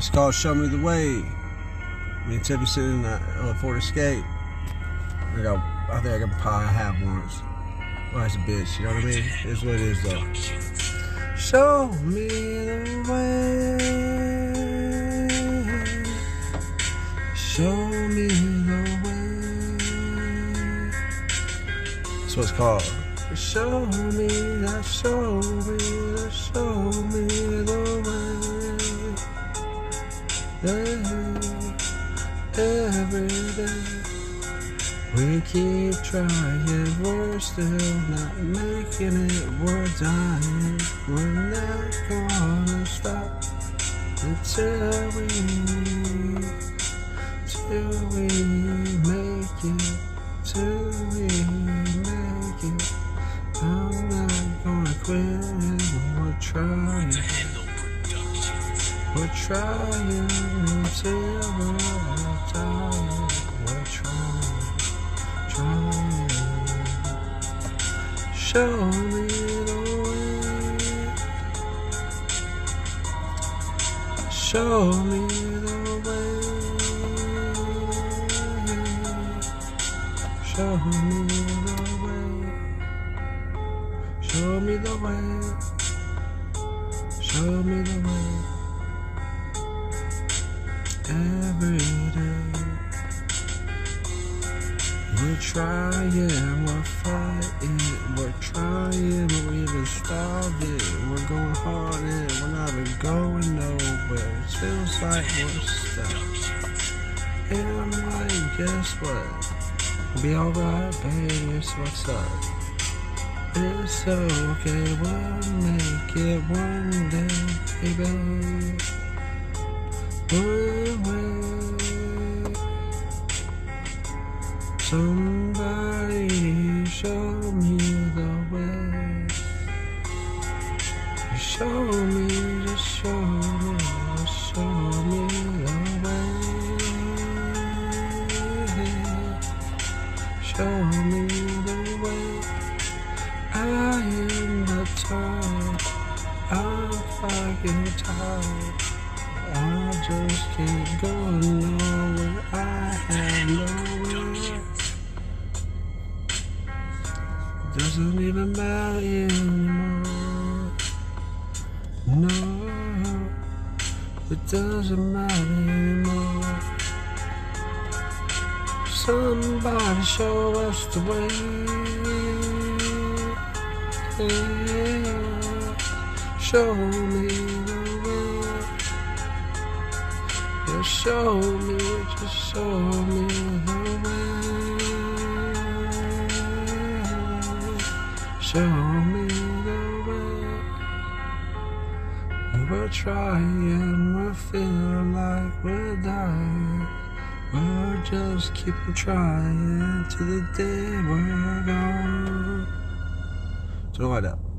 It's called Show Me the Way. In that uh, Ford Escape. I got, I think I pie I have once. Well, that's a bitch, you know what I mean? It's what it is, though. Show me the way. Show me the way. That's what it's called. Show me that, show Every day. We keep trying, we're still not making it, we're dying. We're not gonna stop until we, till we We're trying until we're dying. We're trying, trying. Show me the way. Show me the way. Show me the way. Show me the way. Show me the way every day. We're trying, we're fighting, we're trying, but we haven't started. We're going hard and we're not even going nowhere. It feels like we're stuck. And I'm like, guess what? Be alright, baby, it's what's up. It's okay, we'll make it one day, baby. One Somebody show me the way. Show me, just show me, show me the way. Show me the way. I am the tired. I'm fucking tired. I just can't go nowhere. Doesn't even matter anymore. No, it doesn't matter anymore. Somebody show us the way. Show me the way. Just show me, just show me the way. Show me the way. We're trying, we're feeling like we're dying. We're just keeping trying till the day we're gone. So that.